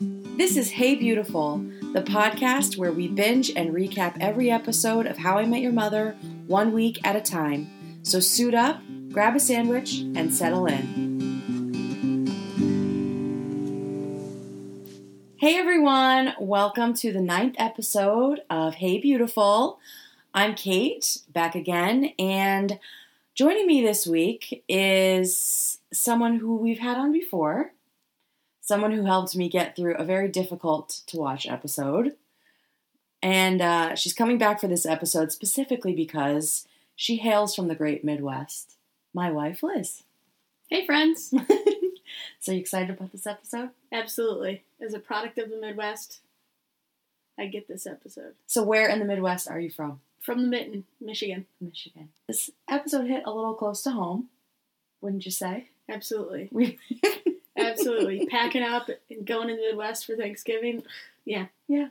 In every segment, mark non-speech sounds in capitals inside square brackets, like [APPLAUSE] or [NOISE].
This is Hey Beautiful, the podcast where we binge and recap every episode of How I Met Your Mother one week at a time. So suit up, grab a sandwich, and settle in. Hey everyone, welcome to the ninth episode of Hey Beautiful. I'm Kate, back again, and joining me this week is someone who we've had on before someone who helped me get through a very difficult to watch episode. And uh, she's coming back for this episode specifically because she hails from the great Midwest. My wife, Liz. Hey, friends. [LAUGHS] so, you excited about this episode? Absolutely. As a product of the Midwest, I get this episode. So, where in the Midwest are you from? From the Mitten, Michigan. Michigan. This episode hit a little close to home, wouldn't you say? Absolutely. We [LAUGHS] Absolutely. Packing up and going to the Midwest for Thanksgiving. Yeah. Yeah.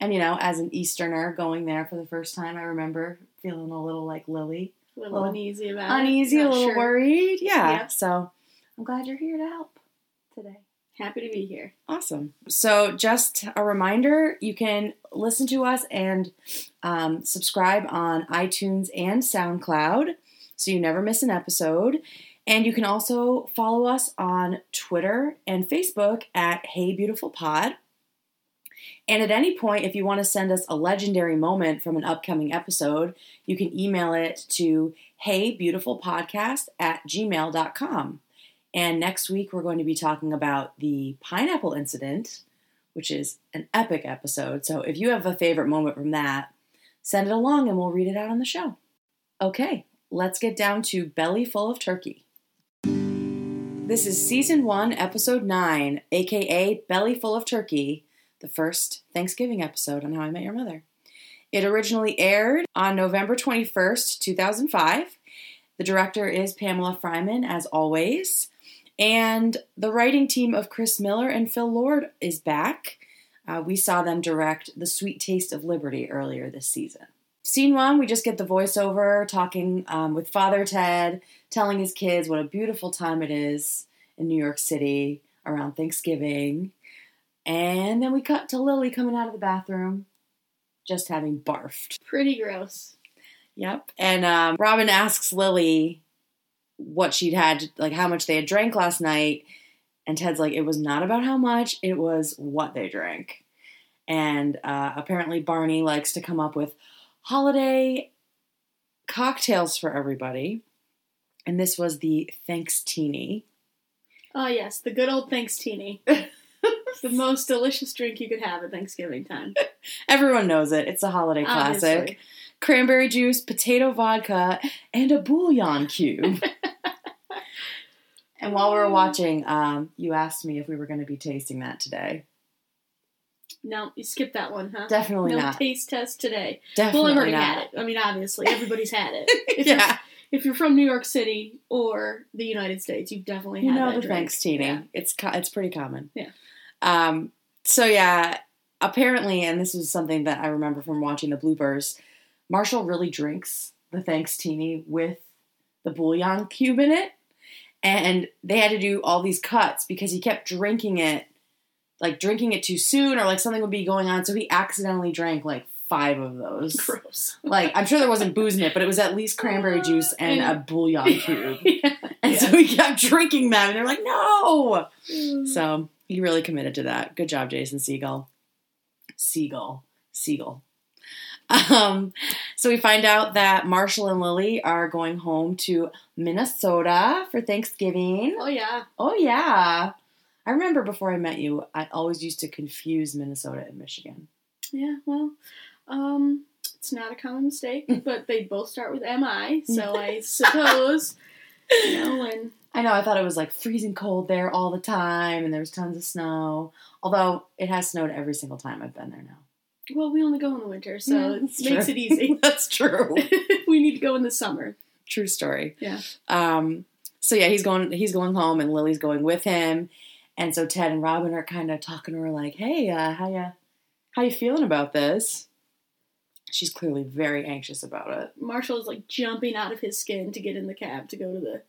And you know, as an Easterner going there for the first time, I remember feeling a little like Lily. A little, Little uneasy about Uneasy, it. a little sure. worried. Yeah. Yeah. So I'm glad you're here to help today. Happy to be here. Awesome. So, just a reminder you can listen to us and um, subscribe on iTunes and SoundCloud so you never miss an episode. And you can also follow us on Twitter and Facebook at Hey Beautiful Pod. And at any point, if you want to send us a legendary moment from an upcoming episode, you can email it to heybeautifulpodcast at gmail.com. And next week, we're going to be talking about the pineapple incident, which is an epic episode. So if you have a favorite moment from that, send it along and we'll read it out on the show. Okay, let's get down to Belly Full of Turkey. This is season one, episode nine, aka Belly Full of Turkey, the first Thanksgiving episode on How I Met Your Mother. It originally aired on November 21st, 2005. The director is Pamela Fryman, as always. And the writing team of Chris Miller and Phil Lord is back. Uh, we saw them direct The Sweet Taste of Liberty earlier this season. Scene one, we just get the voiceover talking um, with Father Ted, telling his kids what a beautiful time it is in New York City around Thanksgiving. And then we cut to Lily coming out of the bathroom, just having barfed. Pretty gross. Yep. And um, Robin asks Lily what she'd had, like how much they had drank last night. And Ted's like, it was not about how much, it was what they drank. And uh, apparently, Barney likes to come up with holiday cocktails for everybody. And this was the Thanks Teeny. Oh, yes. The good old thanks, Teeny. [LAUGHS] the most delicious drink you could have at Thanksgiving time. [LAUGHS] Everyone knows it. It's a holiday classic. Obviously. Cranberry juice, potato vodka, and a bouillon cube. [LAUGHS] and while we were watching, um, you asked me if we were going to be tasting that today. No, you skipped that one, huh? Definitely no not. taste test today. Definitely well, I've already not. had it. I mean, obviously, everybody's had it. [LAUGHS] If yeah, You're, if you're from New York City or the United States, you've definitely you had know that thanks teeny. Yeah. It's co- it's pretty common. Yeah. Um. So yeah, apparently, and this was something that I remember from watching the bloopers. Marshall really drinks the thanks teeny with the bouillon cube in it, and they had to do all these cuts because he kept drinking it, like drinking it too soon, or like something would be going on. So he accidentally drank like five of those. [LAUGHS] Gross. Like I'm sure there wasn't booze in it, but it was at least cranberry juice and a bouillon [LAUGHS] cube. yeah. And so he kept drinking them, and they're like, no. So, So he really committed to that. Good job, Jason Segel. Segel. Segel. Um, so we find out that Marshall and Lily are going home to Minnesota for Thanksgiving. oh yeah. Oh, yeah. I remember before I met you, I always used to confuse Minnesota and Michigan. Yeah, well, um, it's not a common mistake, but they both start with MI, so I [LAUGHS] suppose, you know, when I know, I thought it was like freezing cold there all the time and there was tons of snow. Although it has snowed every single time I've been there now. well, we only go in the winter, so Yeah, it makes true. it easy. [LAUGHS] That's true. [LAUGHS] we need to go in the summer. True story. Yeah. Um, so yeah, he's going he's going home and Lily's going with him. And so Ted and Robin are kind of talking to her like, "Hey, uh, how ya how you feeling about this?" She's clearly very anxious about it. Marshall is like jumping out of his skin to get in the cab to go to the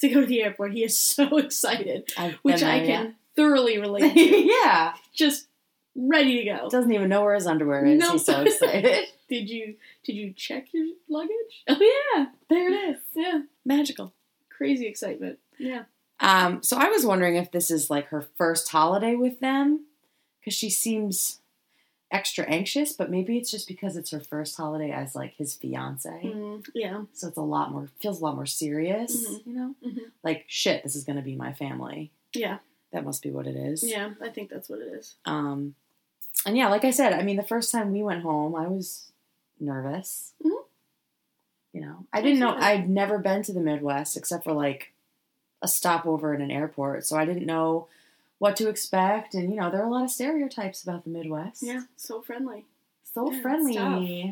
to go to the airport. He is [LAUGHS] so excited, I've which been I there, can thoroughly relate [LAUGHS] to. yeah. Just ready to go. Doesn't even know where his underwear is. Nope. He's so excited. [LAUGHS] Did you did you check your luggage? Oh yeah, there it is. yeah. Magical. Crazy excitement. Yeah. Um, so I was wondering if this is like her first holiday with them because she seems extra anxious, but maybe it's just because it's her first holiday as like his fiance. Mm, yeah. So it's a lot more feels a lot more serious, Mhm. you know? Mhm. Like shit, this is gonna be my family. Yeah. That must be what it is. Yeah. I think that's what it is. Um and yeah, like I said, I mean the first time we went home I was nervous. Mhm. You know. I didn't know I'd never been to the Midwest except for like a stopover in an airport, so I didn't know what to expect and you know, there are a lot of stereotypes about the Midwest. Yeah. So friendly. So Yeah, it's friendly.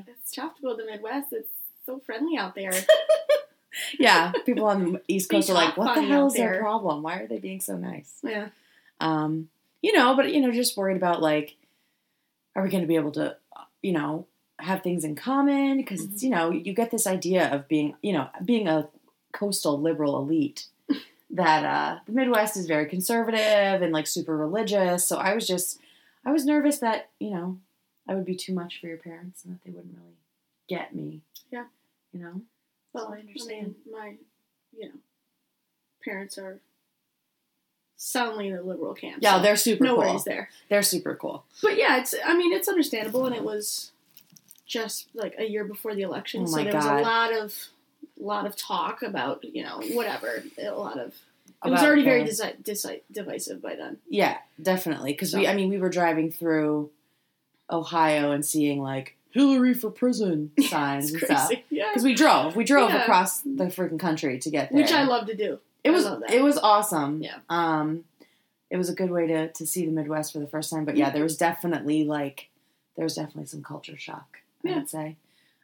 tough. It's tough to go to the Midwest. It's so friendly out there. [LAUGHS] [LAUGHS] Yeah, people on the East Coast are like, "What the hell is their problem? Why are they being so nice?" yeah. Um, you know, but you know, just worried about like, are we going to be able to, you know, have things in common? Because it's you know, you get this idea of being, you know, being a coastal liberal elite that uh, the Midwest is very conservative and like super religious. So I was just, I was nervous that you know, I would be too much for your parents and that they wouldn't really get me. Yeah. you know. Well, So I I understand. mean, my, you know, parents are soundly in the liberal camp. Yeah, so they're super no cool. worries there. They're super cool. But yeah, it's. I mean, it's understandable, and it was just like a year before the election, Oh so there was a lot of lot of talk about you know whatever. A lot of it was already very disi- divisive by then. Yeah, definitely. Because we, I mean, we were driving through Ohio and seeing like Hillary for prison [LAUGHS] signs and It's stuff. crazy. Yeah, Because we drove, we drove Yeah. across the freaking country to get there, which I love to do. It I was it was awesome. Yeah. Um, it was a good way to to see the Midwest for the first time. But yeah, there was definitely like there was definitely some culture shock. I Yeah. would say.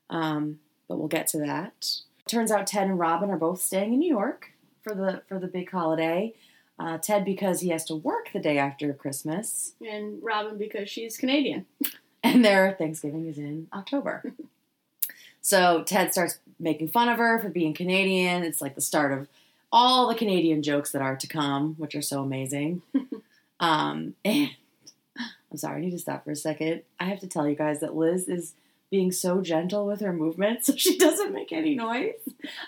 Um, but we'll get to that. Turns out Ted and Robin are both staying in New York for the for the big holiday. Uh, Ted because he has to work the day after Christmas, And Robin because she's Canadian. [LAUGHS] and their Thanksgiving is in October. [LAUGHS] so Ted starts making fun of her for being Canadian. It's like the start of all the Canadian jokes that are to come, which are so amazing. [LAUGHS] um, and I'm sorry, I need to stop for a second. I have to tell you guys that Liz is being so gentle with her movements [LAUGHS] so she doesn't make any noise.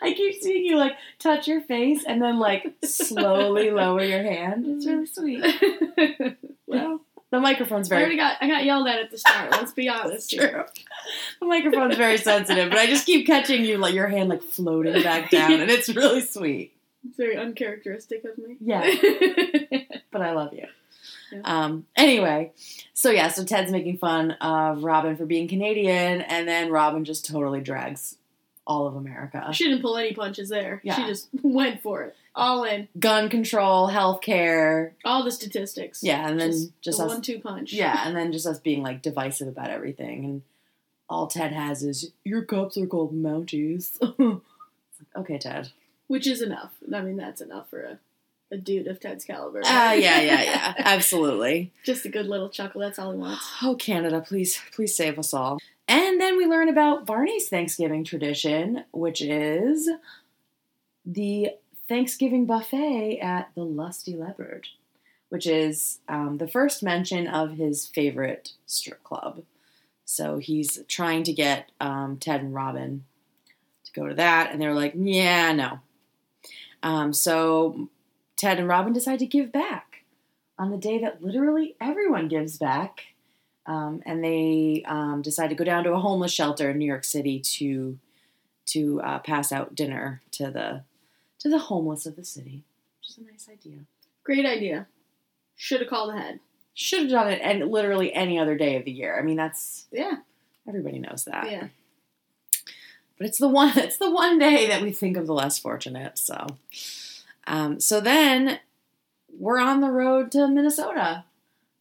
I keep seeing you like touch your face and then like slowly [LAUGHS] lower your hand. It's really sweet. well, The microphone's very. I already got I got yelled at at the start. Let's be [LAUGHS] honest. here. True. The microphone's very sensitive, but I just keep catching you like your hand like floating back down, and it's really sweet. It's very uncharacteristic of me. Yeah. But I love you. Yeah. Um. Anyway, so yeah, so Ted's making fun of Robin for being Canadian, and then Robin just totally drags all of America. she didn't pull any punches there. Yeah. She just [LAUGHS] went for it. All in. Gun control, healthcare, All the statistics. yeah, and then Just, just, us, one two punch. yeah, [LAUGHS] and then just us being like divisive about everything, and all Ted has is your cups are called Mounties. [LAUGHS] Okay, Ted. Which is enough. I mean that's enough for a, a dude of Ted's caliber. Ah, yeah, yeah, yeah, [LAUGHS] absolutely. Just a good little chuckle, that's all he wants. Oh, Canada, please, please save us all. And then we learn about Barney's Thanksgiving tradition, which is the Thanksgiving buffet at the Lusty Leopard, which is um, the first mention of his favorite strip club. So he's trying to get um, Ted and Robin to go to that, and they're like, yeah, no. Um, so Ted and Robin decide to give back on the day that literally everyone gives back. Um, and they um, decide to go down to a homeless shelter in New York City to to uh, pass out dinner to the to the homeless of the city, which is a nice idea. Great idea. Should have called ahead. Should have done it and literally any other day of the year. I mean, that's Yeah. everybody knows that. Yeah. But it's the one [LAUGHS] it's the one day that we think of the less fortunate. So, um, so then we're on the road to Minnesota.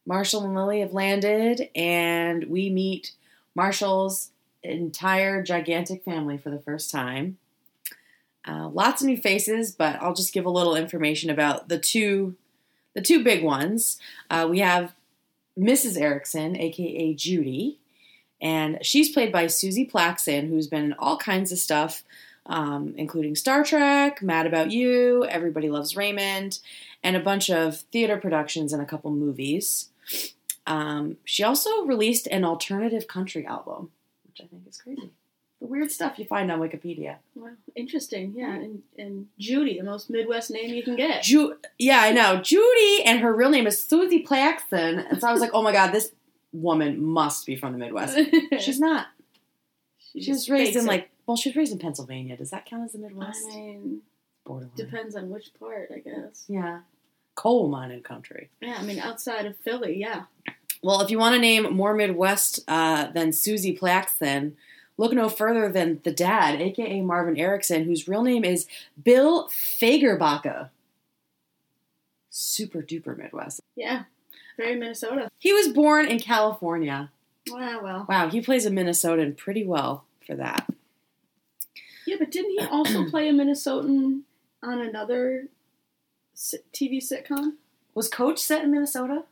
Marshall and Lily have landed, and we meet Marshall's entire gigantic family for the first time. Uh, lots of new faces, but I'll just give a little information about the two, the two big ones. Uh, we have Mrs. Eriksen, aka Judy, and she's played by Suzie Plakson, who's been in all kinds of stuff, um, including Star Trek, Mad About You, Everybody Loves Raymond, and a bunch of theater productions and a couple movies. Um, she also released an alternative country album, which I think is crazy. The weird stuff you find on Wikipedia. Wow, interesting. Yeah, and, and Judy, the most Midwest name you can get. Ju- yeah, I know. Judy, and her real name is Suzie Plakson. And so I was like, oh my God, this woman must be from the Midwest. [LAUGHS] She's not. She was raised in, like, well, she was raised in Pennsylvania. Does that count as the Midwest? I mean, Borderline. depends on which part, I guess. Yeah. Coal mining country. Yeah, I mean, outside of Philly, yeah. Well, if you want to name more Midwest uh, than Suzie Plakson, look no further than the dad, aka Marvin Eriksen, whose real name is Bill Fagerbakke. Super duper Midwest. Yeah, very Minnesota. He was born in California. Wow, well. Wow, he plays a Minnesotan pretty well for that. Yeah, but didn't he also [CLEARS THROAT] play a Minnesotan on another TV sitcom? Was Coach set in Minnesota?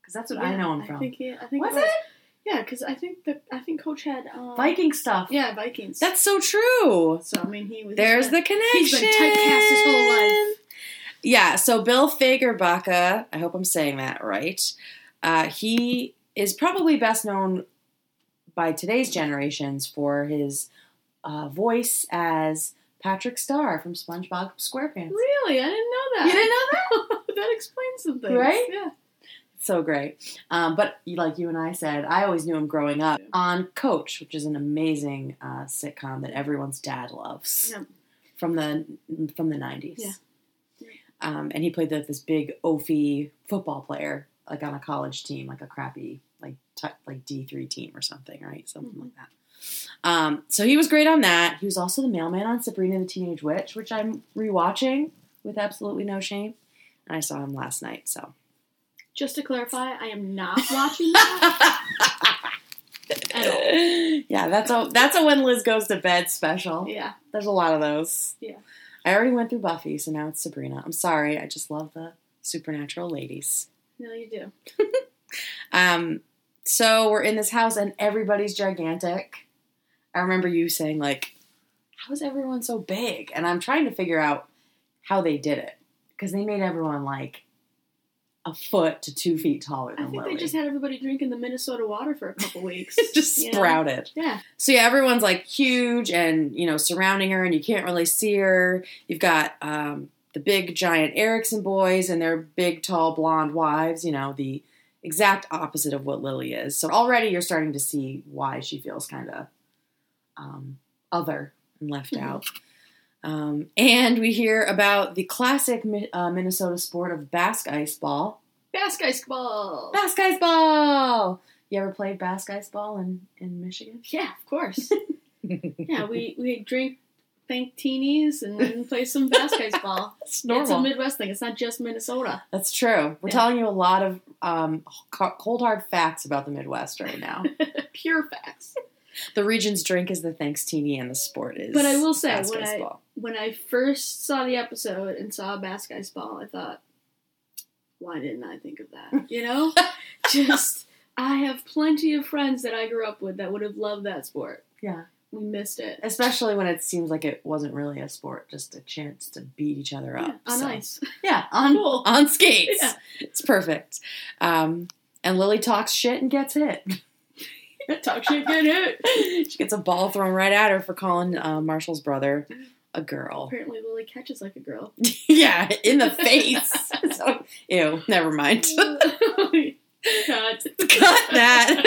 Because that's what I know him I from. think he, I think was it it? was. Yeah, because I think the I think Coach had um, Viking stuff. Yeah, Vikings. That's so true. so. I mean, he was. There's the connection. He's been typecast his whole life. Yeah, so Bill Fagerbakke, I hope I'm saying that right. Uh, he is probably best known by today's generations for his uh, voice as Patrick Star from SpongeBob SquarePants. Really, I didn't know that. You didn't know that? [LAUGHS] that explains some things, Right? Yeah. So great. Um, but like you and I said, I always knew him growing up on Coach, which is an amazing uh, sitcom that everyone's dad loves Yeah. from the from the 90s. Yeah. Um, and he played the, this big oafy football player, like on a college team, like a crappy like t- like D three team or something, right? Something Mhm. like that. Um, so he was great on that. He was also the mailman on Sabrina the Teenage Witch, which I'm rewatching with absolutely no shame. And I saw him last night, so Just to clarify, I am not watching that. [LAUGHS] Yeah, that's a that's a when Liz goes to bed special. yeah. There's a lot of those. Yeah. I already went through Buffy, so now it's Sabrina. I'm sorry, I just love the supernatural ladies. No, you do. [LAUGHS] Um, so we're in this house and everybody's gigantic. I remember you saying like, "How is everyone so big?" And I'm trying to figure out how they did it because they made everyone like a foot to two feet taller I think Lily. they just had everybody drinking the Minnesota water for a couple weeks. [LAUGHS] just know? sprouted. Yeah. So yeah, everyone's like huge and you know surrounding her, and you can't really see her. You've got um, the big giant Eriksen boys and their big tall blonde wives. You know the exact opposite of what Lily is. So already you're starting to see why she feels kind of um, other and left Mhm. out. Um, and we hear about the classic Mi- uh, Minnesota sport of basque ice ball. Basketball. Basque ice ball. You ever played basque ice ball in in Michigan? yeah, of course. [LAUGHS] yeah, we we drink thank teenies and then play some [LAUGHS] basketball. It's normal. It's a Midwest thing. It's not just Minnesota. That's true. We're Yeah. telling you a lot of um, cold hard facts about the Midwest right now. [LAUGHS] Pure facts. The region's drink is the thanks teeny, and the sport is. But I will say, when I- ball. When I first saw the episode and saw basketball, I thought, why didn't I think of that? You know, [LAUGHS] just I have plenty of friends that I grew up with that would have loved that sport. yeah, We missed it. especially when it seems like it wasn't really a sport, just a chance to beat each other up. Yeah, on So- ice. [LAUGHS] Yeah, on Cool. on skates. Yeah. It's perfect. Um, and Lily talks shit and gets hit. [LAUGHS] [LAUGHS] Talk shit, get hit. she gets a ball thrown right at her for calling uh, Marshall's brother a girl. Apparently, Lily catches like a girl. [LAUGHS] yeah, in the face. [LAUGHS] so, ew, never mind. Cut. Cut that.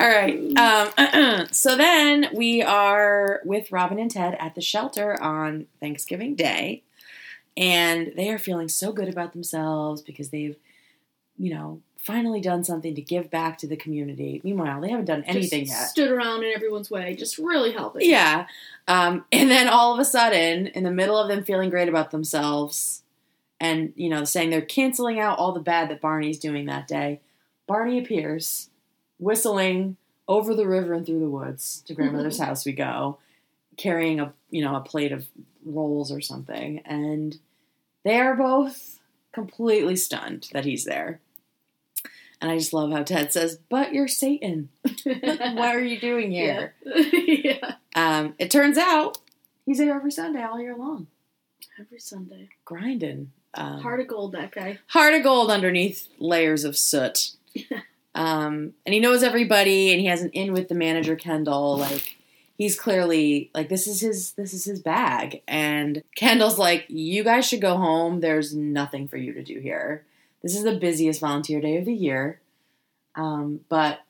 All right. Um, [CLEARS THROAT] so then we are with Robin and Ted at the shelter on Thanksgiving Day, and they are feeling so good about themselves because they've, you know, finally done something to give back to the community. Meanwhile, they haven't done anything Just yet. Stood around in everyone's way, just really helping. Yeah. Um, and then all of a sudden, in the middle of them feeling great about themselves and, you know, saying they're canceling out all the bad that Barney's doing that day, Barney appears, whistling over the river and through the woods to grandmother's house we go, carrying a, you know, a plate of rolls or something. And they are both completely stunned that he's there. And I just love how Ted says, But you're Satan. [LAUGHS] what are you doing here? Yeah. [LAUGHS] yeah. Um, it turns out he's there every Sunday all year long. Every Sunday. grinding. Um, Heart of gold, that guy. heart of gold underneath layers of soot. [LAUGHS] um, and he knows everybody, and he has an in with the manager Kendall. Like he's clearly like this is his this is his bag. And Kendall's like, you guys should go home. There's nothing for you to do here. This is the busiest volunteer day of the year. Um, but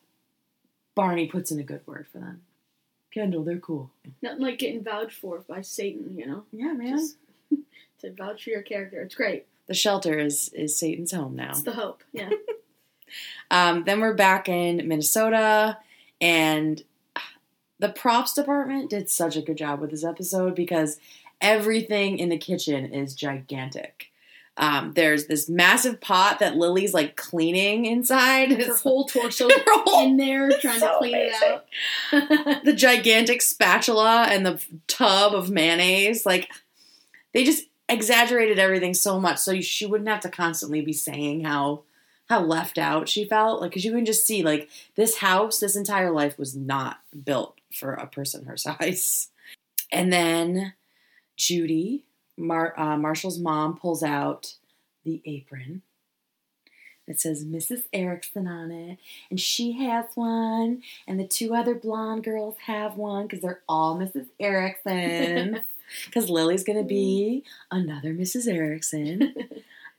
Barney puts in a good word for them. Kendall, they're cool. Nothing like getting vouched for by Satan, you know? Yeah, man. Just [LAUGHS] to vouch for your character. It's great. the shelter is is Satan's home now. It's the hope. Yeah. [LAUGHS] Um, then we're back in Minnesota, and the props department did such a good job with this episode because everything in the kitchen is gigantic. Um, there's this massive pot that Lily's like cleaning inside. Her whole torso [LAUGHS] whole- in there [LAUGHS] trying to so clean it out. [LAUGHS] the gigantic spatula and the tub of mayonnaise. Like they just exaggerated everything so much so she wouldn't have to constantly be saying how how left out she felt. Like because you can just see like this house, this entire life was not built for a person her size. And then Judy, Mar- uh, Marshall's mom, pulls out the apron. It says Mrs. Eriksen on it, and she has one, and the two other blonde girls have one because they're all Mrs. Eriksen. Because [LAUGHS] Lily's going to be another Mrs. Eriksen. [LAUGHS]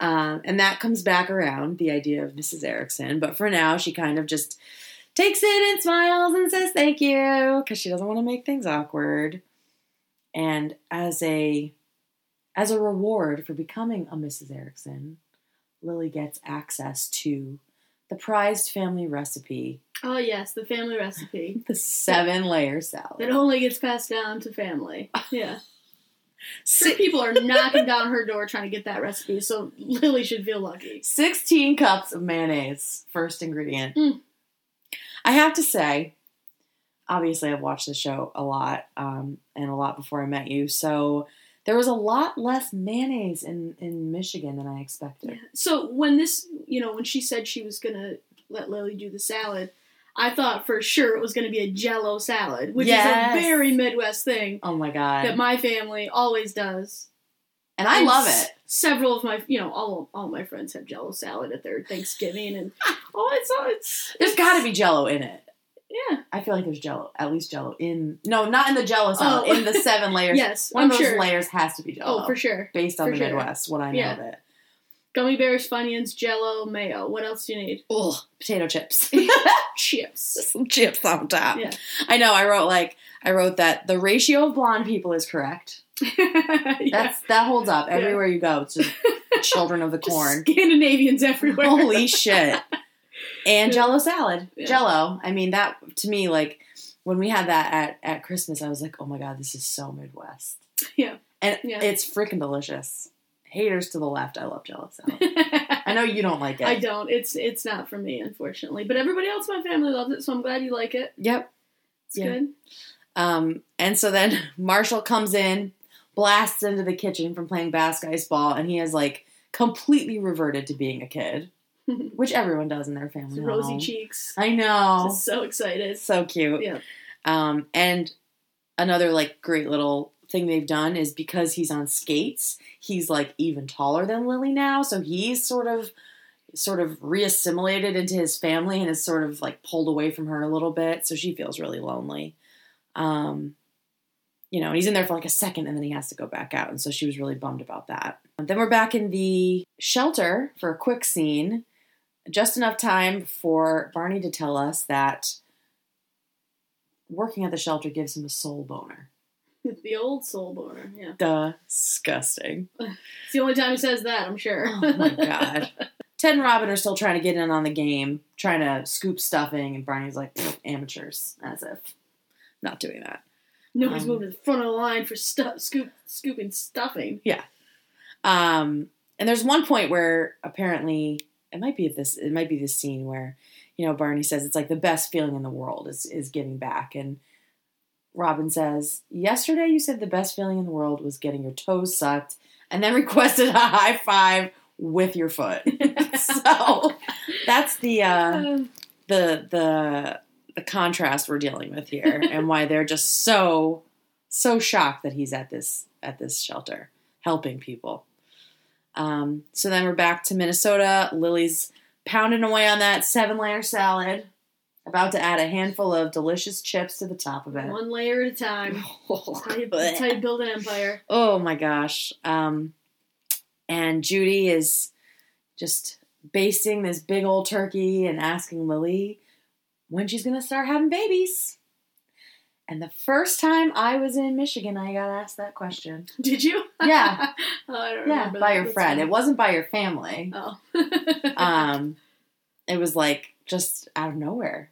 Um, and that comes back around, the idea of Mrs. Eriksen. But for now, she kind of just takes it and smiles and says thank you because she doesn't want to make things awkward. And as a as a reward for becoming a Mrs. Eriksen, Lily gets access to the prized family recipe, oh yes, the family recipe [LAUGHS] the seven layer salad. that only gets passed down to family. [LAUGHS] Yeah. Sure, Si- people are [LAUGHS] knocking down her door trying to get that recipe, so Lily should feel lucky. 16 cups of mayonnaise, first ingredient. Mm. I have to say, obviously, I've watched the show a lot um, and a lot before I met you, so there was a lot less mayonnaise in, in Michigan than I expected. So when this, you know, when she said she was gonna let Lily do the salad, I thought for sure it was gonna be a Jello salad, which Yes. is a very Midwest thing Oh my god. that my family always does. and I And love s- it. Several of my, you know, all all my friends have Jello salad at their Thanksgiving, and [LAUGHS] oh, it's oh, it's There's got to be jello in it. Yeah, I feel like there's jello, at least jello in. No, not in the jello salad, Oh. in the seven layers. [LAUGHS] yes, One I'm of those sure. layers has to be jello. Oh, for sure. Based on for the sure. Midwest, what I know Yeah. of it. Gummy bears, Funyuns, Jello, mayo. What else do you need? Oh, potato chips. [LAUGHS] [LAUGHS] Chips. Some chips on top. Yeah. I know. I wrote like I wrote that the ratio of blonde people is correct. yeah. That's that holds up Yeah. everywhere you go. It's just children of the Just corn. Scandinavians everywhere. Holy shit! And Jello salad, Yeah. Jello. I mean that to me like when we had that at at Christmas, I was like, oh my god, this is so Midwest. Yeah. and Yeah. it's freaking delicious. Haters to the left, I love Jello salad. [LAUGHS] I know you don't like it. I don't. It's it's not for me, unfortunately. But everybody else in my family loves it, so I'm glad you like it. Yep. It's Yeah. good. Um, and so then [LAUGHS] Marshall comes in, blasts into the kitchen from playing basketball, and he has like completely reverted to being a kid, [LAUGHS] which everyone does in their family. Rosy cheeks. I know. Just so excited. so cute. Yeah. Um, and another like great little thing they've done is because he's on skates, he's like even taller than Lily now, so he's sort of sort of reassimilated into his family and is sort of like pulled away from her a little bit, so she feels really lonely. Um, you know, and he's in there for like a second and then he has to go back out, and so she was really bummed about that. Then we're back in the shelter for a quick scene, just enough time for Barney to tell us that working at the shelter gives him a soul boner. [LAUGHS] the old soul boner. Yeah. Disgusting. [LAUGHS] It's the only time he says that, I'm sure. Oh my god. [LAUGHS] Ted and Robin are still trying to get in on the game, trying to scoop stuffing, and Barney's like, amateurs, as if not doing that. Nobody's Um, moving to the front of the line for stu- scoop, scooping stuffing. Yeah. Um, and there's one point where apparently it might be this it might be this scene where you know Barney says it's like the best feeling in the world is is getting back, and Robin says yesterday you said the best feeling in the world was getting your toes sucked, and then [LAUGHS] requested a high five with your foot. [LAUGHS] so that's the Uh, the the the contrast we're dealing with here, [LAUGHS] and why they're just so so shocked that he's at this at this shelter. helping people. Um, so then we're back to Minnesota. Lily's pounding away on that seven layer salad, about to add a handful of delicious chips to the top of it. One layer at a time. That's how you, that's how you build an empire. Oh my gosh. Um, and Judy is just basting this big old turkey and asking Lily when she's going to start having babies. And the first time I was in Michigan, I got asked that question. [LAUGHS] Did you? Yeah. [LAUGHS] oh, I don't Yeah, remember by your friend. funny. It wasn't by your family. Oh. [LAUGHS] Um, it was like just out of nowhere.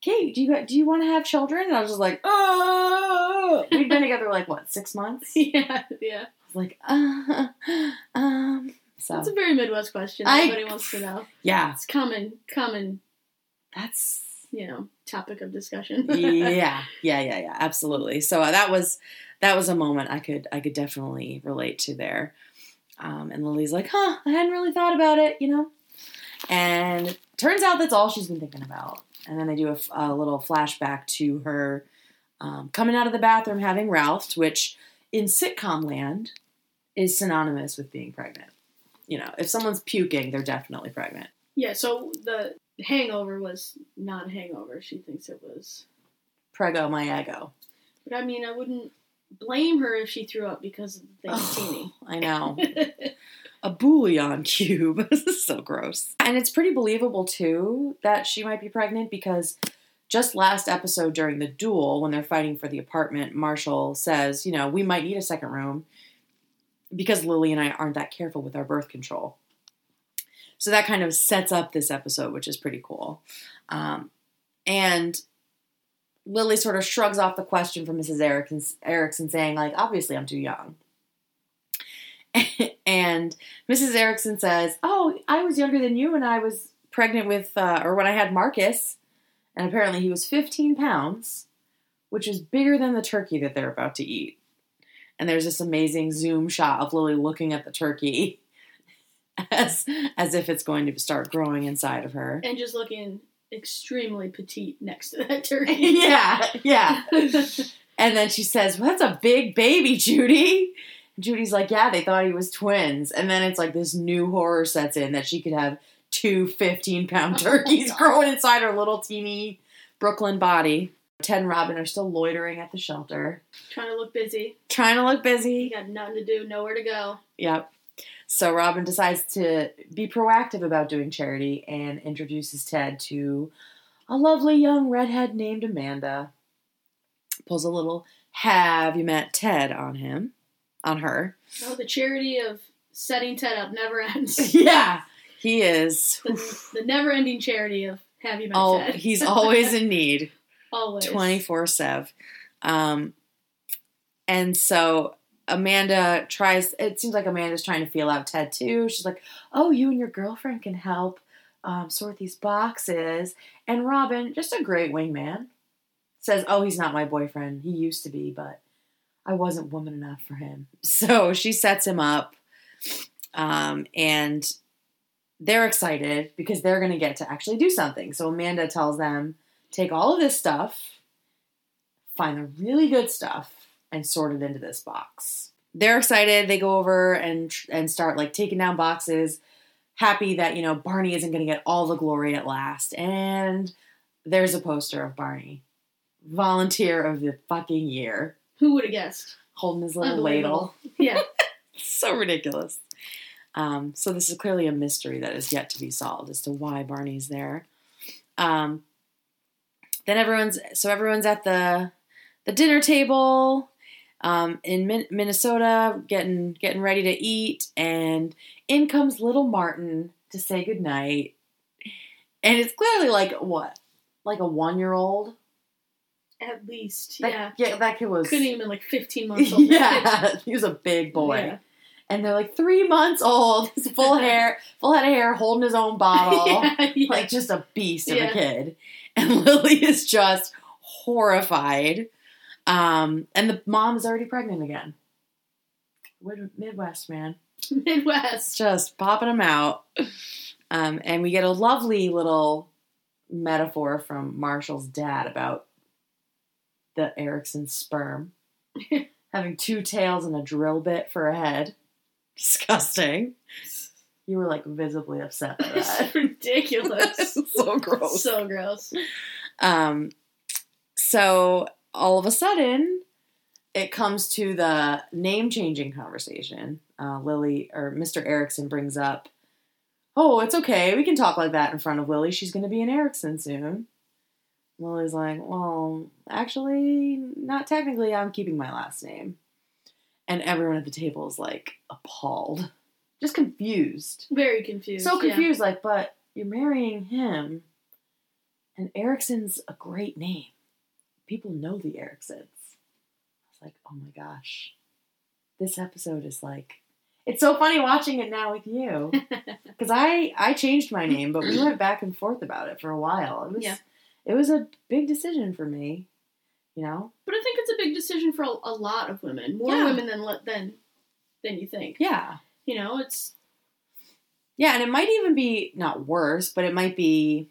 Kate, do you do you want to have children? And I was just like, oh. We'd been together like what six months. I yeah, yeah. was like, uh, um. So That's a very Midwest question. I- Everybody wants to know. yeah, It's common, common, that's you know, topic of discussion. [LAUGHS] yeah, yeah, yeah, yeah, absolutely. So uh, that was that was a moment I could I could definitely relate to there. Um, and Lily's like, huh, I hadn't really thought about it, you know. And turns out that's all she's been thinking about. And then they do a little flashback to her um, coming out of the bathroom having Ralph, which in sitcom land is synonymous with being pregnant. You know, if someone's puking, they're definitely pregnant. Yeah, so the hangover was not a hangover. She thinks it was. Prego my ego. But I mean, I wouldn't blame her if she threw up because of the thing I know. [LAUGHS] a bouillon cube. [LAUGHS] this is so gross. And it's pretty believable too that she might be pregnant because just last episode during the duel, when they're fighting for the apartment, Marshall says, you know, we might need a second room because Lily and I aren't that careful with our birth control. So that kind of sets up this episode, which is pretty cool. Um, and Lily sort of shrugs off the question from Mrs. Eriksen, Eriksen saying, like, obviously I'm too young. [LAUGHS] and Mrs. Eriksen says, "Oh, I was younger than you when I was pregnant with, uh, or when I had Marcus, and apparently he was 15 pounds, which is bigger than the turkey that they're about to eat." And there's this amazing zoom shot of Lily looking at the turkey [LAUGHS] [LAUGHS] as as if it's going to start growing inside of her. and just looking extremely petite next to that [LAUGHS] turkey. yeah, yeah. [LAUGHS] And then she says, well, "That's a big baby, Judy." And Judy's like, "Yeah, they thought he was twins." And then it's like this new horror sets in that she could have two 15 pound Oh, turkeys God. growing inside her little teeny Brooklyn body. Ted and Robin are still loitering at the shelter, Trying to look busy. trying to look You busy. got nothing to do, nowhere to go. Yep. So Robin decides to be proactive about doing charity and introduces Ted to a lovely young redhead named Amanda. Pulls a little have you met Ted on him, on her. Oh, the charity of setting Ted up never ends. [LAUGHS] Yeah, he is. [LAUGHS] the, the never-ending charity of Have You Met Oh, Ted? he's always in [LAUGHS] need. always 24 7. Um, and so Amanda tries, it seems like Amanda's trying to feel out Ted too. She's like, oh, you and your girlfriend can help um, sort these boxes. And Robin, just a great wingman, says, oh, he's not my boyfriend. He used to be, but I wasn't woman enough for him. [LAUGHS] So she sets him up. Um, and they're excited because they're going to get to actually do something. So Amanda tells them, take all of this stuff, find the really good stuff, and sort it into this box. They're excited. They go over and and start like taking down boxes, happy that you know Barney isn't going to get all the glory at last. And there's a poster of Barney, volunteer of the fucking year, Who would have guessed? holding his little ladle. Yeah. [LAUGHS] so ridiculous. Um, so this is clearly a mystery that is yet to be solved as to why Barney's there. Um, then everyone's so everyone's at the the dinner table um, in Min- Minnesota, getting getting ready to eat, and in comes little Martin to say goodnight. And it's clearly like what, like a one year old. At least. That, yeah. yeah, that kid was. Couldn't even like 15 months [LAUGHS] old. yeah, he was a big boy. Yeah. and they're like three months old, [LAUGHS] full hair, full head of hair, holding his own bottle, [LAUGHS] yeah, yeah. like just a beast of a kid. And Lily is just horrified. Um, and the mom is already pregnant again. Midwest man, [LAUGHS] Midwest. just popping them out. Um, and we get a lovely little metaphor from Marshall's dad about the Eriksen sperm [LAUGHS] having two tails and a drill bit for a head. Disgusting. You were like visibly upset by [LAUGHS] It's ridiculous. so gross. So gross. Um, so all of a sudden, it comes to the name changing conversation. Uh, Lily or Mr. Eriksen brings up, "Oh, it's okay. We can talk like that in front of Lily. She's going to be an Eriksen soon." Lily's like, "Well, actually, not technically. I'm keeping my last name." And everyone at the table is like appalled, just confused Very confused. so yeah. confused like but you're marrying him and eriksen's a great name people know the eriksens. I was like oh my gosh. This episode is like it's so funny watching it now with you. [LAUGHS] Because i i changed my name but we [CLEARS THROAT] went back and forth about it for a while. It was Yeah. it was a big decision for me you know? But I think it's a big decision for a, a lot of women, more Yeah. women than than than you think. yeah. You know, it's Yeah, and it might even be not worse, but it might be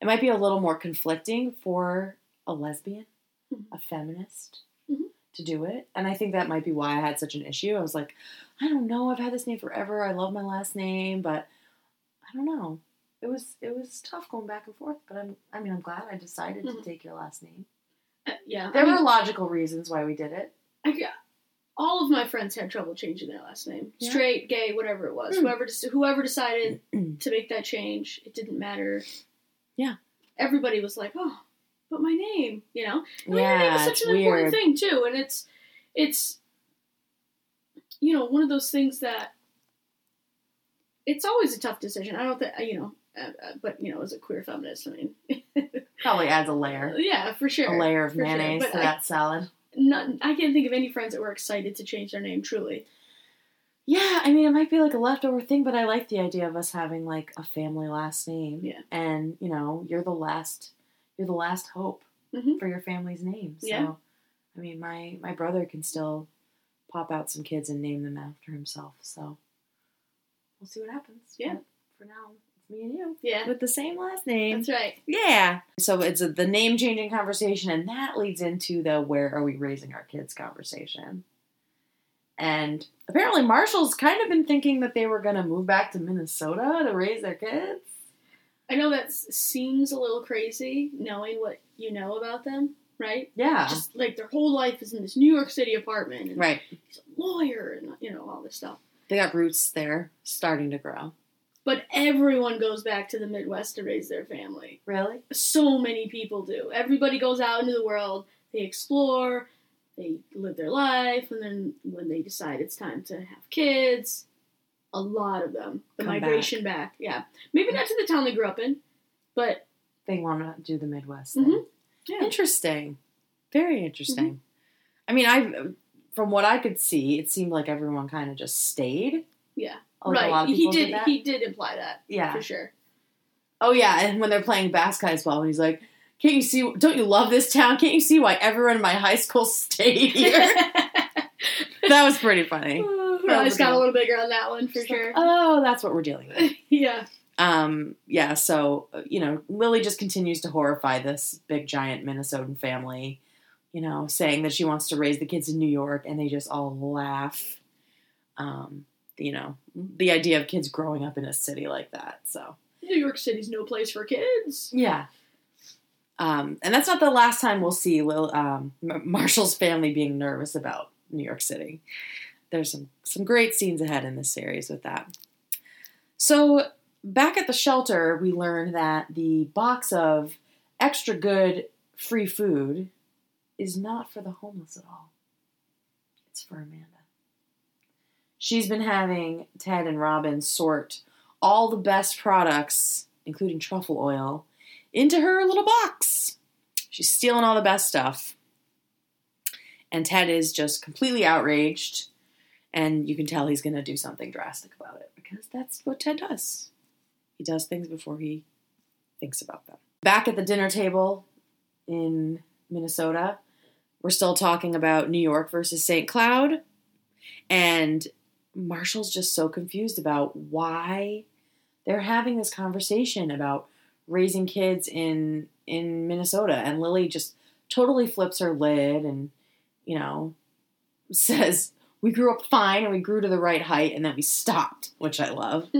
it might be a little more conflicting for a lesbian, Mhm. a feminist Mhm. to do it. And I think that might be why I had such an issue. I was like, I don't know, I've had this name forever. I love my last name, but I don't know. It was it was tough going back and forth, but I'm I mean, I'm glad I decided Mhm. to take your last name. uh, yeah. There I mean, were logical reasons why we did it. I g all of my friends had trouble changing their last name. Yeah. Straight, gay, whatever it was. Mm. Whoever whoever decided [CLEARS THROAT] to make that change, it didn't matter. Yeah. Everybody was like, "Oh, but my name," you know. And your name Yeah, is such an important thing too, and it's it's you know one of those things that it's always a tough decision. I don't think you know, uh, uh, but you know, as a queer feminist, I mean, [LAUGHS] Probably adds a layer. yeah, for sure, A layer of for mayonnaise But to I- that salad. Not, I can't think of any friends that were excited to change their name. Truly, Yeah, I mean, it might be like a leftover thing, but I like the idea of us having like a family last name. Yeah. And you know, you're the last, you're the last hope Mhm. for your family's name. So, Yeah. I mean, my my brother can still pop out some kids and name them after himself. So, we'll see what happens. Yeah. But for now, it's me and you yeah, with the same last name. that's right. Yeah. So it's a, the name changing conversation, and that leads into the where are we raising our kids conversation. And apparently, Marshall's kind of been thinking that they were going to move back to Minnesota to raise their kids. I know that seems a little crazy, knowing what you know about them, right? Yeah. Just like their whole life is in this New York City apartment, and right. he's a lawyer, and you know all this stuff. They got roots there starting to grow. But everyone goes back to the Midwest to raise their family. Really? So many people do. Everybody goes out into the world, they explore, they live their life, and then when they decide it's time to have kids, a lot of them, the Come migration back. Yeah. Maybe not to the town they grew up in, but They want to do the Midwest. Mhm. thing. Yeah. Mm-hmm. Interesting. Very interesting. I mean, I from what I could see, it seemed like everyone kind of just stayed. yeah. Like right. A lot of he people did, that. he did imply that, yeah. for sure. Oh yeah, and when they're playing basketball, and he's like, "Can't you see? Don't you love this town? Can't you see why everyone in my high school [LAUGHS] stayed here?" [LAUGHS] that was pretty funny. [LAUGHS] Eyes got a little bigger on that one, for She's like, sure. oh, that's what we're dealing with. [LAUGHS] yeah. Um, yeah. So you know, Lily just continues to horrify this big giant Minnesotan family. You know, saying that she wants to raise the kids in New York, and they just all laugh. Um, you know, the idea of kids growing up in a city like that. So. New York City's no place for kids. Yeah. Um, and that's not the last time we'll see Lil, um, Marshall's family being nervous about New York City. There's some, some great scenes ahead in this series with that. So, back at the shelter, we learn that the box of extra good free food is not for the homeless at all, it's for Amanda. She's been having Ted and Robin sort all the best products, including truffle oil, into her little box. She's stealing all the best stuff. And Ted is just completely outraged. And you can tell he's going to do something drastic about it because that's what Ted does. He does things before he thinks about them. Back at the dinner table in Minnesota, we're still talking about New York versus St. Cloud. And Marshall's just so confused about why they're having this conversation about raising kids in in Minnesota and Lily just totally flips her lid and you know [LAUGHS] says we grew up fine and we grew to the right height and then we stopped, which I love.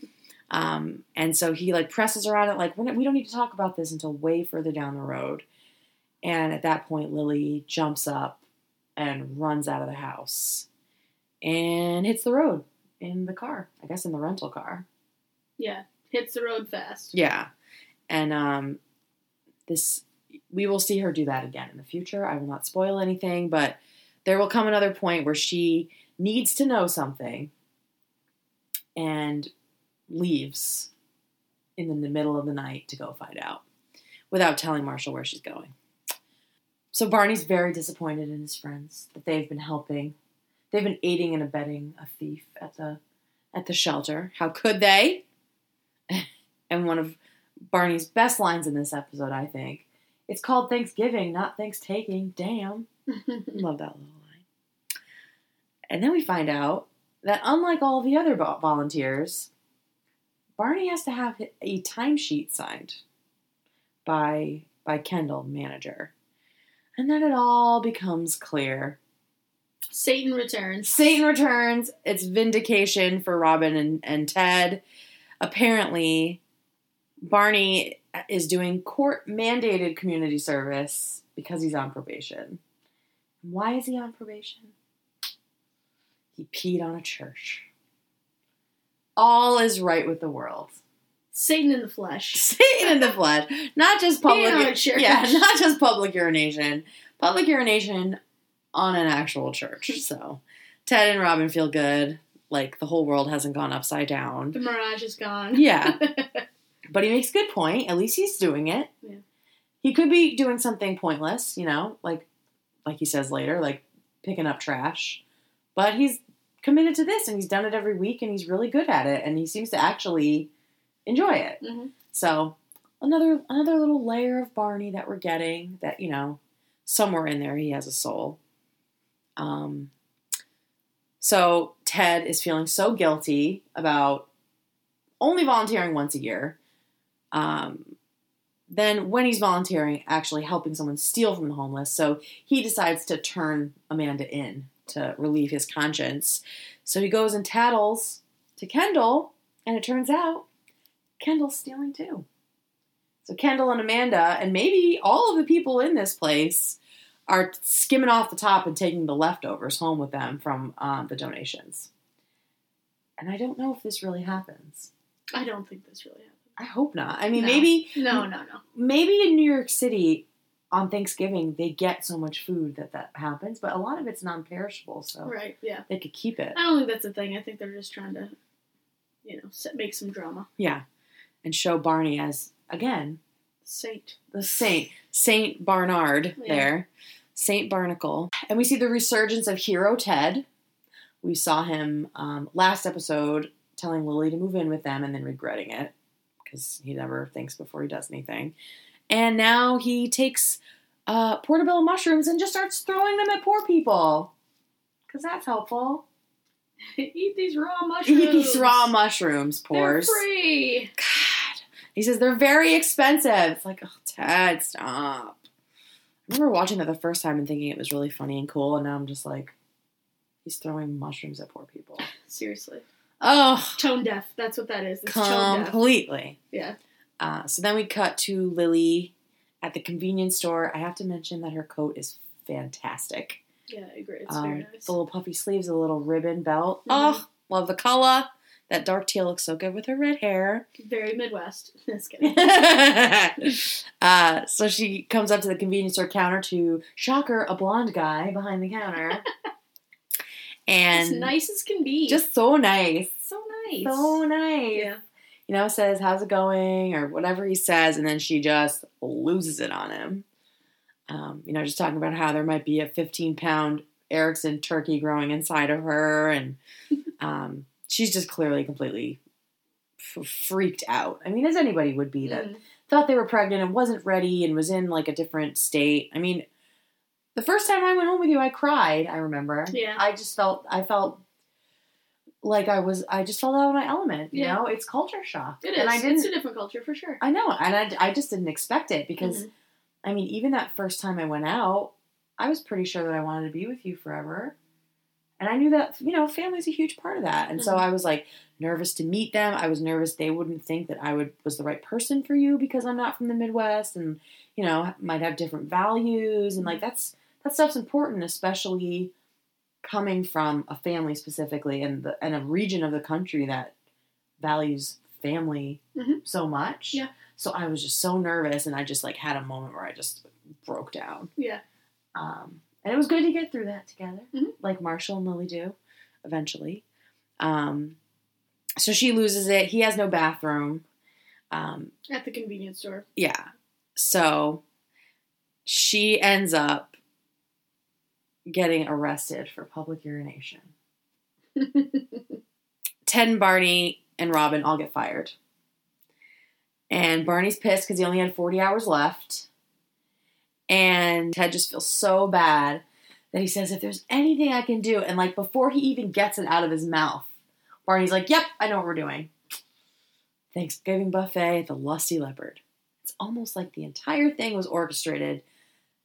[LAUGHS] um, and so he like presses on it, like, not, we don't need to talk about this until way further down the road. And at that point, Lily jumps up and runs out of the house and hits the road in the car, I guess in the rental car. yeah, hits the road fast. Yeah. And um this we will see her do that again in the future. I will not spoil anything, but there will come another point where she needs to know something and leaves in the middle of the night to go find out without telling Marshall where she's going. So Barney's very disappointed in his friends that they've been helping. They've been aiding and abetting a thief at the at the shelter. How could they? [LAUGHS] and one of Barney's best lines in this episode, I think. It's called Thanksgiving, not thanks taking. Damn. [LAUGHS] Love that little. And then we find out that unlike all the other volunteers, Barney has to have a timesheet signed by by Kendall, manager. And then it all becomes clear. Satan returns. Satan returns. It's vindication for Robin and, and Ted. Apparently, Barney is doing court mandated community service because he's on probation. Why is he on probation? He peed on a church. All is right with the world. Satan in the flesh. [LAUGHS] Satan in the flesh. Not just public on a church. Yeah, [LAUGHS] not just public urination. Public urination on an actual church. So Ted and Robin feel good. Like the whole world hasn't gone upside down. The mirage is gone. Yeah. [LAUGHS] But he makes a good point. At least he's doing it. Yeah. He could be doing something pointless, you know, like like he says later, like picking up trash. But he's committed to this and he's done it every week and he's really good at it and he seems to actually enjoy it. Mhm. So another another little layer of Barney that we're getting that, you know, somewhere in there he has a soul. Um so Ted is feeling so guilty about only volunteering once a year. Um, then when he's volunteering, actually helping someone steal from the homeless, so he decides to turn Amanda in to relieve his conscience. So he goes and tattles to Kendall, and it turns out Kendall's stealing too. So Kendall and Amanda, and maybe all of the people in this place, are skimming off the top and taking the leftovers home with them from um, the donations. And I don't know if this really happens. I don't think this really happens. I hope not. I mean, No. maybe No, no, no. maybe in New York City on Thanksgiving they get so much food that that happens, but a lot of it's non-perishable, so Right, yeah. they could keep it. I don't think that's a thing. I think they're just trying to, you know, set, make some drama. Yeah, and show Barney as again Saint. the saint, Saint Barnard Yeah. there, Saint Barnacle, and we see the resurgence of Hero Ted. We saw him um, last episode telling Lily to move in with them and then regretting it because he never thinks before he does anything. And now he takes uh, portobello mushrooms and just starts throwing them at poor people because that's helpful. [LAUGHS] Eat these raw mushrooms. [LAUGHS] Eat these raw mushrooms, They're free. God. He says they're very expensive. It's like, oh, Ted, stop. I remember watching that the first time and thinking it was really funny and cool, and now I'm just like, he's throwing mushrooms at poor people. Seriously. Oh, Tone deaf. That's what that is. It's tone deaf. completely. Yeah. Uh, so then we cut to Lily at the convenience store. I have to mention that her coat is fantastic. Yeah, I agree. It's Um, very nice. The little puffy sleeves, the little ribbon belt. Mhm. Oh, love the color. That dark teal looks so good with her red hair. Very Midwest. [LAUGHS] Just kidding. [LAUGHS] uh, so she comes up to the convenience store counter to shocker a blonde guy behind the counter, [LAUGHS] as and nice as can be. just so nice, so nice. so nice. Yeah. You know, says how's it going or whatever he says, and then she just loses it on him. Um, you know, just talking about how there might be a 15 pound Eriksen turkey growing inside of her, and [LAUGHS] um, she's just clearly completely f- freaked out. I mean, as anybody would be that Mhm. thought they were pregnant and wasn't ready and was in like a different state. I mean, the first time I went home with you, I cried. I remember. Yeah. I just felt. I felt like I was. I just felt out of my element. You Yeah. know, it's culture shock. It is. and I didn't. It's a different culture for sure. I know, and I, I just didn't expect it because Mhm. I mean, even that first time I went out, I was pretty sure that I wanted to be with you forever. And I knew that, you know, family's a huge part of that. And so Mhm. I was like nervous to meet them. I was nervous they wouldn't think that I would was the right person for you because I'm not from the Midwest and, you know, might have different values and like that's that stuff's important, especially coming from a family specifically and the and a region of the country that values family Mhm. so much. Yeah. So I was just so nervous and I just like had a moment where I just broke down. Yeah. Um, and it was good to get through that together, Mhm. like Marshall and Lily do eventually. Um, so she loses it. He has no bathroom. Um, At the convenience store. yeah. So she ends up getting arrested for public urination. [LAUGHS] Ted and Barney and Robin all get fired. And Barney's pissed because he only had 40 hours left. And Ted just feels so bad that he says, if there's anything I can do, and like before he even gets it out of his mouth, Barney's like, yep, I know what we're doing. Thanksgiving buffet at the Lusty Leopard. It's almost like the entire thing was orchestrated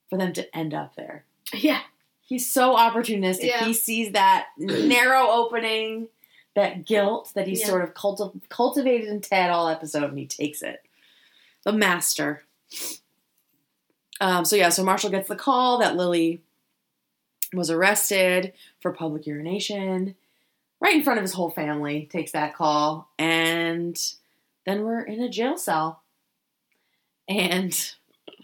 for them to end up there. yeah. He's so opportunistic. Yeah. He sees that [CLEARS THROAT] narrow opening, that guilt that he's Yeah. sort of culti- cultivated in Ted all episode, and he takes it. The master. Um, so yeah, so Marshall gets the call that Lily was arrested for public urination, right in front of his whole family. Takes that call, and then we're in a jail cell. And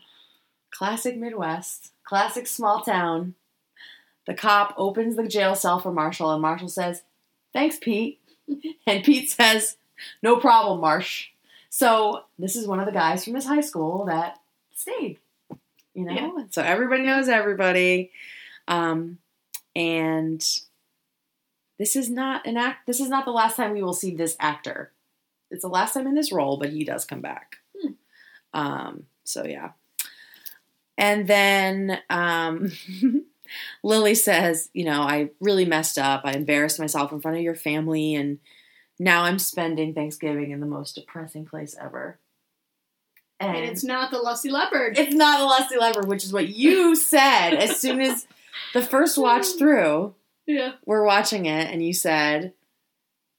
[LAUGHS] classic Midwest, classic small town. The cop opens the jail cell for Marshall, and Marshall says, Thanks, Pete. [LAUGHS] And Pete says, No problem, Marsh. So this is one of the guys from his high school that stayed. You know? Yeah. So everybody knows everybody. Um, and this is not an act this is not the last time we will see this actor. It's the last time in this role, but he does come back. Hmm. Um, so yeah. And then um [LAUGHS] Lily says, you know, I really messed up. I embarrassed myself in front of your family, and now I'm spending Thanksgiving in the most depressing place ever. And, And it's not the Lusty Leopard. it's not the Lusty Leopard, which is what you said as soon as the first watch [LAUGHS] through. yeah. We're watching it, and you said,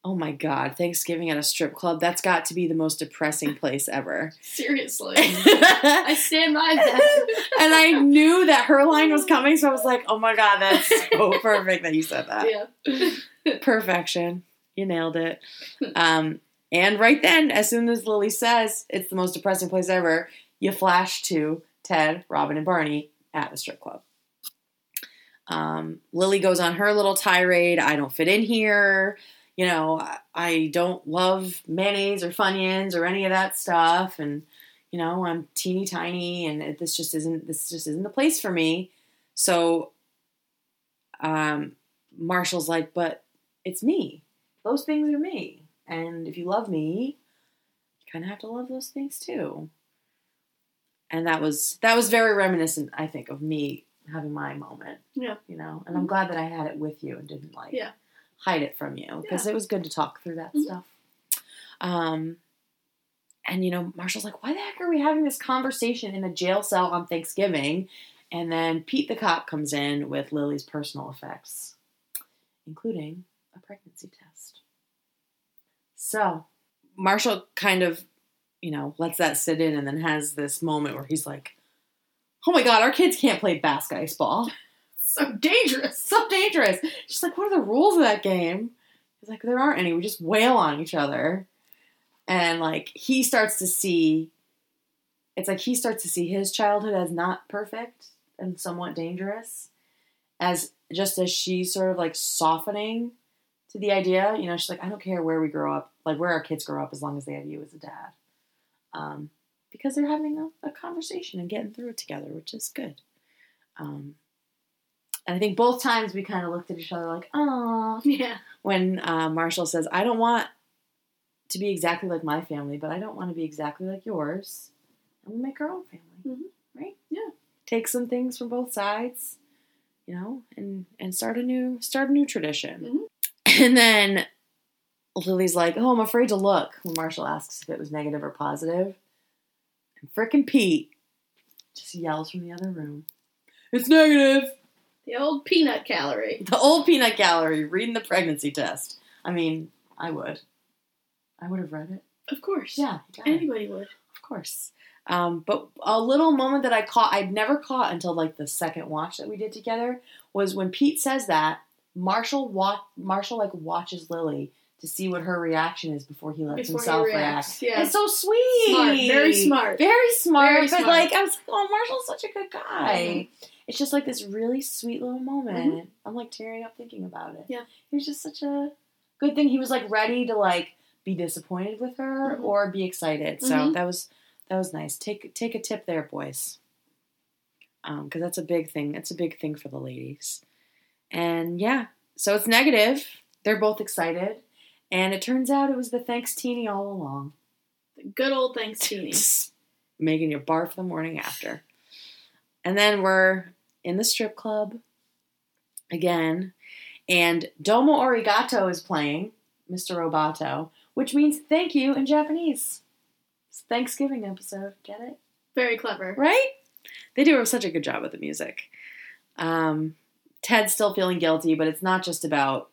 "Oh my God, Thanksgiving at a strip club. That's got to be the most depressing place ever." [LAUGHS] Seriously. [LAUGHS] I stand by that. [LAUGHS] And I knew that her line was coming, so I was like, "Oh my God, that's so perfect that you said that." yeah. Perfection. You nailed it. Um, and right then, as soon as Lily says it's the most depressing place ever, you flash to Ted, Robin, and Barney at the strip club. Um, Lily goes on her little tirade. I don't fit in here. You know, I, don't love mayonnaise or Funyuns or any of that stuff. And, you know, I'm teeny tiny and it, this just isn't, this just isn't the place for me. So, um, Marshall's like, but it's me. Those things are me. And if you love me, you kind of have to love those things too. And that was that was very reminiscent, I think, of me having my moment. Yeah. You know, and I'm glad that I had it with you and didn't like Yeah. Hide it from you because Yeah. it was good to talk through that Mhm. stuff. Um, and you know, Marshall's like, "Why the heck are we having this conversation in a jail cell on Thanksgiving?" And then Pete the cop comes in with Lily's personal effects, including a pregnancy test. So Marshall kind of, you know, lets that sit in and then has this moment where he's like, "Oh my god, our kids can't play basketball. [LAUGHS] So dangerous. so dangerous." She's like, "What are the rules of that game?" He's like, "There aren't any. We just wail on each other." And like he starts to see it's like he starts to see his childhood as not perfect and somewhat dangerous as just as she's sort of like softening to the idea you know she's like i don't care where we grow up like where our kids grow up as long as they have you as a dad um, because they're having a, a conversation and getting through it together which is good um, and i think both times we kind of looked at each other like oh [LAUGHS] Yeah. when uh, marshall says i don't want to be exactly like my family but i don't want to be exactly like yours and we'll make our own family Mhm. right Yeah. take some things from both sides you know and and start a new start a new tradition Mhm. [LAUGHS] and then lily's like oh i'm afraid to look when marshall asks if it was negative or positive and frickin' pete just yells from the other room it's negative The old peanut gallery. [LAUGHS] The old peanut gallery reading the pregnancy test. I mean, I would. I would have read it. Of course. Yeah, got it. Anybody would. of course. Um, but a little moment that I caught, I'd never caught until like the second watch that we did together, was when Pete says that Marshall wa- Marshall like watches Lily to see what her reaction is before he lets Before himself reacts, react. yeah. It's so sweet, Smart, very smart. very smart. Very but smart. like I was like, oh, Marshall's such a good guy. Mhm. It's just like this really sweet little moment. I'm like tearing up thinking about it. Mm-hmm. Yeah. he was just such a good thing. He was like ready to like be disappointed with her Mhm. or be excited. So Mhm. that was that was nice. Take take a tip there, boys. Um, because that's a big thing. It's a big thing for the ladies. And yeah, so it's negative. They're both excited, and it turns out it was the thanks teeny all along, The good old thanks teeny. [LAUGHS] making you barf the morning after. And then we're in the strip club again, and Domo Arigato is playing Mr. Roboto, which means thank you in Japanese. It's a Thanksgiving episode. Get it? Very clever. right? They do such a good job with the music. Um, Ted's still feeling guilty, but it's not just about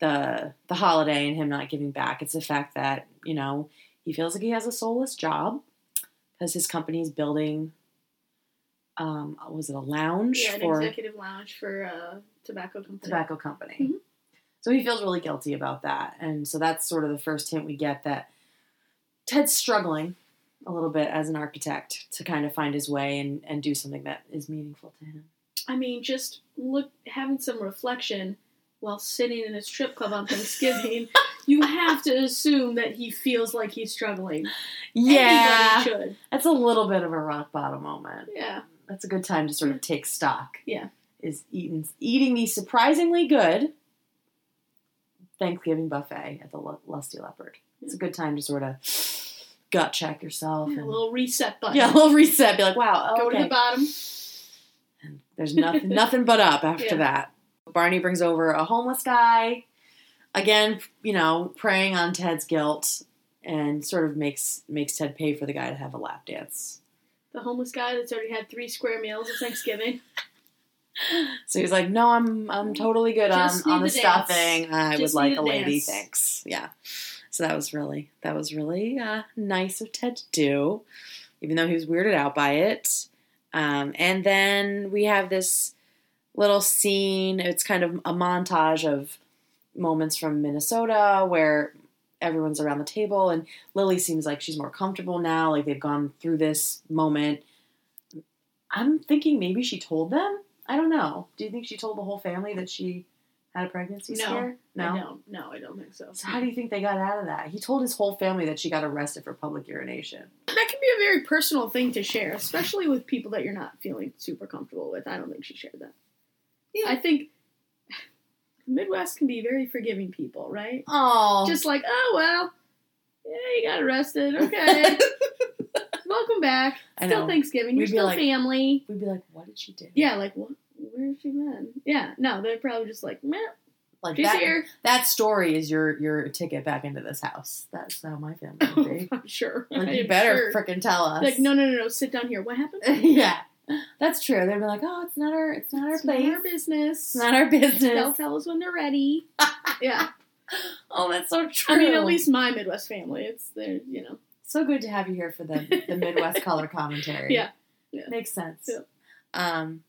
the the holiday and him not giving back. It's the fact that you know he feels like he has a soulless job because his company is building. Um, was it a lounge Yeah, an for executive lounge for a tobacco company. tobacco company? Mhm. So he feels really guilty about that, and so that's sort of the first hint we get that Ted's struggling a little bit as an architect to kind of find his way and, and do something that is meaningful to him. I mean, just look, having some reflection while sitting in a strip club on Thanksgiving, [LAUGHS] you have to assume that he feels like he's struggling. Yeah, that's a little bit of a rock bottom moment. Yeah. That's a good time to sort of take stock. Yeah. is eating eating the surprisingly good Thanksgiving buffet at the Lu- Lusty Leopard. It's a good time to sort of gut check yourself Yeah, a little reset button. yeah, a little reset. Be like, wow, Go okay. to the bottom. And there's nothing, nothing but up after Yeah. that. Barney brings over a homeless guy, again, you know, preying on Ted's guilt, and sort of makes makes Ted pay for the guy to have a lap dance. The homeless guy that's already had three square meals of Thanksgiving. So he's like, "No, I'm I'm totally good Just on on the to stuffing. I Just would like a lady, dance." thanks." Yeah. So that was really that was really uh, nice of Ted to do, even though he was weirded out by it. Um, and then we have this little scene. It's kind of a montage of moments from Minnesota where everyone's around the table, and Lily seems like she's more comfortable now. Like they've gone through this moment. I'm thinking maybe she told them. I don't know. Do you think she told the whole family that she had a pregnancy No. scare? I don't. No, I don't think so. So how do you think they got out of that? He told his whole family that she got arrested for public urination. That can be a very personal thing to share, especially with people that you're not feeling super comfortable with. I don't think she shared that. Yeah. I think the Midwest can be very forgiving people, right? Oh, Just like, oh well, yeah, you got arrested. [LAUGHS] Okay, welcome back. Still. Thanksgiving. You're We'd be still like- family. We'd be like, what did she do? Yeah, like what? Where's she been? Yeah, no, they're probably just like, meh, like she's that. here. That story is your your ticket back into this house. That's how my family would [LAUGHS] be. I'm sure. like you better sure. frickin' tell us. Like, no, no, no, no. Sit down here. What happened? [LAUGHS] yeah, that's true. They'd be like, oh, it's not our, it's not our It's not place. our business. It's not our business." They'll tell us when they're ready. [LAUGHS] yeah. oh, that's so true. I mean, at least my Midwest family. It's there, you know. so good to have you here for the the Midwest color [LAUGHS] commentary. Yeah. Yeah. makes sense. Yeah. Um,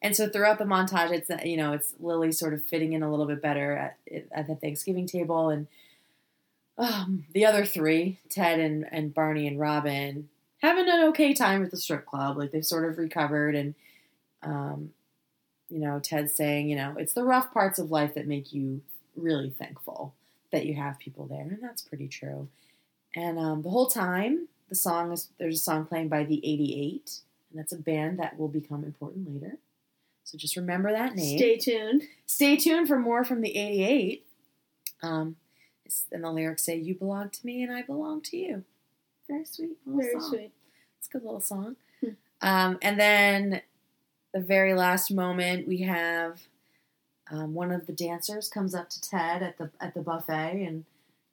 and so throughout the montage, it's you know it's Lily sort of fitting in a little bit better at at the Thanksgiving table, and um, the other three, Ted and and Barney and Robin, having an okay time at the strip club. Like they've sort of recovered, and um, you know Ted's saying, you know, it's the rough parts of life that make you really thankful that you have people there, and that's pretty true. And um, the whole time, the song is there's a song playing by the 88, and that's a band that will become important later. So just remember that name. Stay tuned. Stay tuned for more from the 88. Um, and the lyrics say, "You belong to me, and I belong to you." Very sweet. little Very song. sweet. It's a good little song. Hmm. Um, and then the very last moment, we have um, one of the dancers comes up to Ted at the at the buffet, and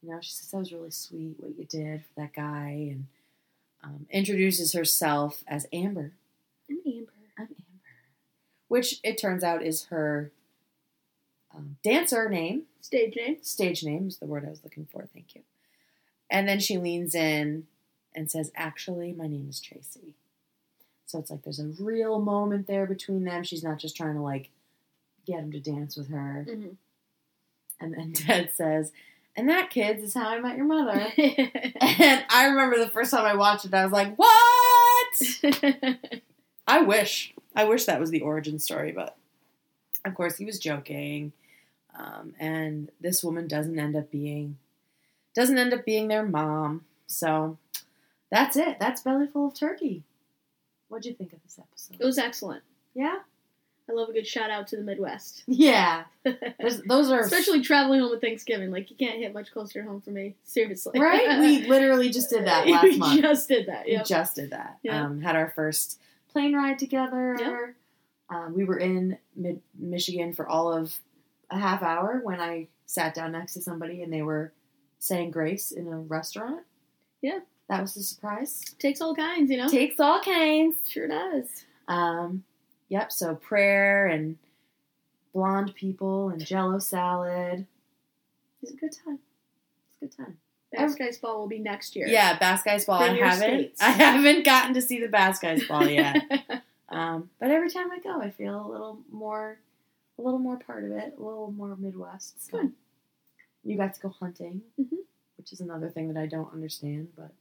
you know she says that was really sweet what you did for that guy, and um, introduces herself as Amber. I'm Amber. I'm Amber. which it turns out is her um, dancer name. Stage name. Stage name is the word I was looking for. Thank you. And then she leans in and says, Actually, my name is Tracy. So it's like there's a real moment there between them. She's not just trying to like get him to dance with her. hmm And then [LAUGHS] Ted says, And that, kids, is how I met your mother. [LAUGHS] and I remember the first time I watched it, I was like, What? [LAUGHS] I wish. I wish that was the origin story, but of course he was joking. Um, and this woman doesn't end up being doesn't end up being their mom. So that's it. That's belly full of turkey. What'd you think of this episode? it was excellent. yeah, I love a good shout out to the Midwest. [LAUGHS] yeah. [LAUGHS] Those are Especially traveling home with Thanksgiving. Like, you can't hit much closer home for me. Seriously. right. We [LAUGHS] literally just did that last month. we month. just did that. We just did that. Yeah. Um, had our first plane ride together. Yep. Um, we were in mid Michigan for all of a half hour when I sat down next to somebody and they were saying grace in a restaurant. Yeah. That was a surprise. Takes all kinds, you know? Takes all kinds. sure does. Um, yep. So prayer and blonde people and Jello salad. It's a good time. It's a good time. Bass Guys Ball will be next year. Yeah, Bass Guys Ball. I haven't. skates. I haven't gotten to see the Bass Guys Ball [LAUGHS] yet. Um, but every time I go, I feel a little more, a little more part of it, a little more Midwest. So. Good. You got to go hunting, Mhm. which is another thing that I don't understand. But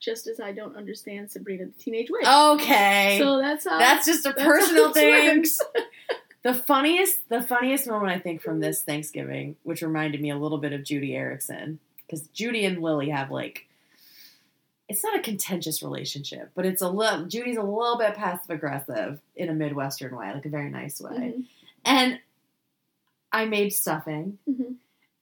Just as I don't understand Sabrina the Teenage Witch. okay, So that's how that's just a that's personal thing. [LAUGHS] The funniest, the funniest moment I think from this Thanksgiving, which reminded me a little bit of Judy Eriksen, because Judy and Lily have like, it's not a contentious relationship, but it's a little. Judy's a little bit passive aggressive in a midwestern way, like a very nice way. Mhm. And I made stuffing, Mhm.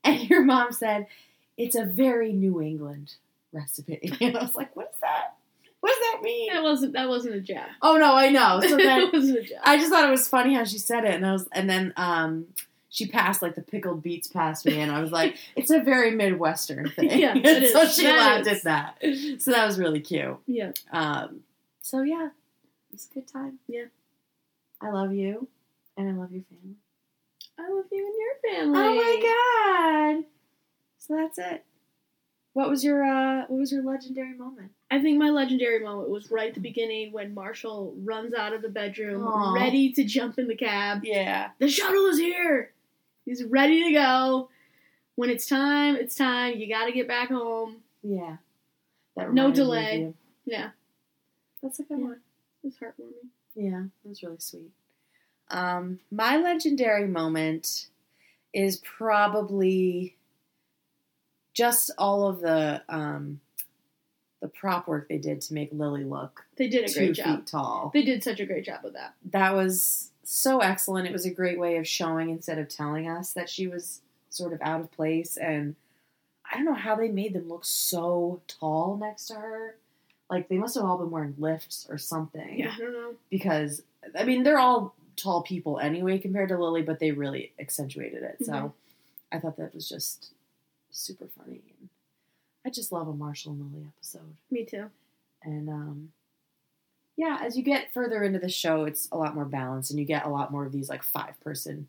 and [LAUGHS] your mom said it's a very New England recipe, [LAUGHS] and I was like, "What is that? What does that mean?" That wasn't that wasn't a jab. Oh no, I know. [LAUGHS] So then that wasn't a jab. I just thought it was funny how she said it, and I was, and then um, she passed like the pickled beets past me, and I was like, [LAUGHS] it's a very midwestern thing. Yeah, it so is. she That laughed is. at that. So that was really cute. yeah. Um, so yeah, it was a good time. Yeah. I love you, and I love your family. I love you and your family. Oh my god! So that's it. What was your uh, what was your legendary moment? I think my legendary moment was right at the beginning when Marshall runs out of the bedroom, Aw. ready to jump in the cab. Yeah. The shuttle is here. He's ready to go. When it's time, it's time. You got to get back home. Yeah. That No reminded me of delay. Yeah, That's a good Yeah. one. it was heartwarming. Yeah, it was really sweet. Um, my legendary moment is probably just all of the um, the prop work they did to make Lily look They did a great feet job. tall. They did such a great job with that. That was so excellent. It was a great way of showing instead of telling us that she was sort of out of place. And I don't know how they made them look so tall next to her. Like they must have all been wearing lifts or something. Yeah, I don't know. because I mean they're all tall people anyway compared to Lily, but they really accentuated it. So Mhm. I thought that was just super funny. And I just love a Marshall and Lily episode. Me too. And um, yeah, as you get further into the show, it's a lot more balanced, and you get a lot more of these like five person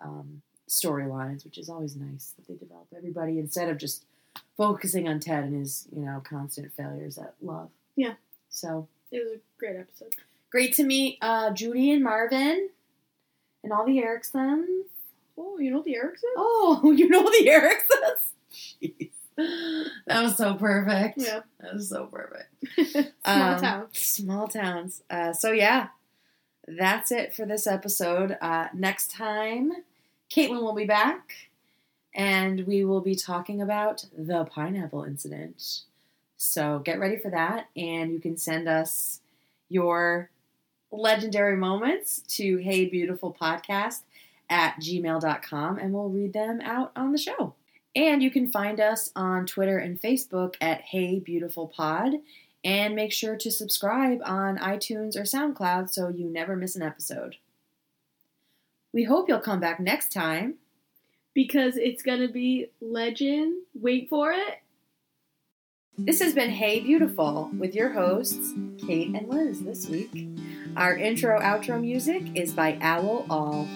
um, storylines, which is always nice that they develop everybody instead of just focusing on Ted and his you know constant failures at love. Yeah. So It was a great episode. great to meet uh, Judy and Marvin and all the Eriksens. Oh, you know the Eriksen? Oh, [LAUGHS] you know the Eriksens? [LAUGHS] Jeez. That was so perfect. Yeah. That was so perfect. [LAUGHS] Small Um, town. Small towns. Uh, so, yeah, that's it for this episode. Uh, next time, Caitlin will be back and we will be talking about the pineapple incident. So, get ready for that. And you can send us your legendary moments to Hey Beautiful Podcast at gmail.com and we'll read them out on the show. And you can find us on Twitter and Facebook at Hey Beautiful Pod. And make sure to subscribe on iTunes or SoundCloud so you never miss an episode. We hope you'll come back next time. Because it's gonna be legend. Wait for it. This has been Hey Beautiful with your hosts, Kate and Liz, this week. Our intro outro music is by Owl All.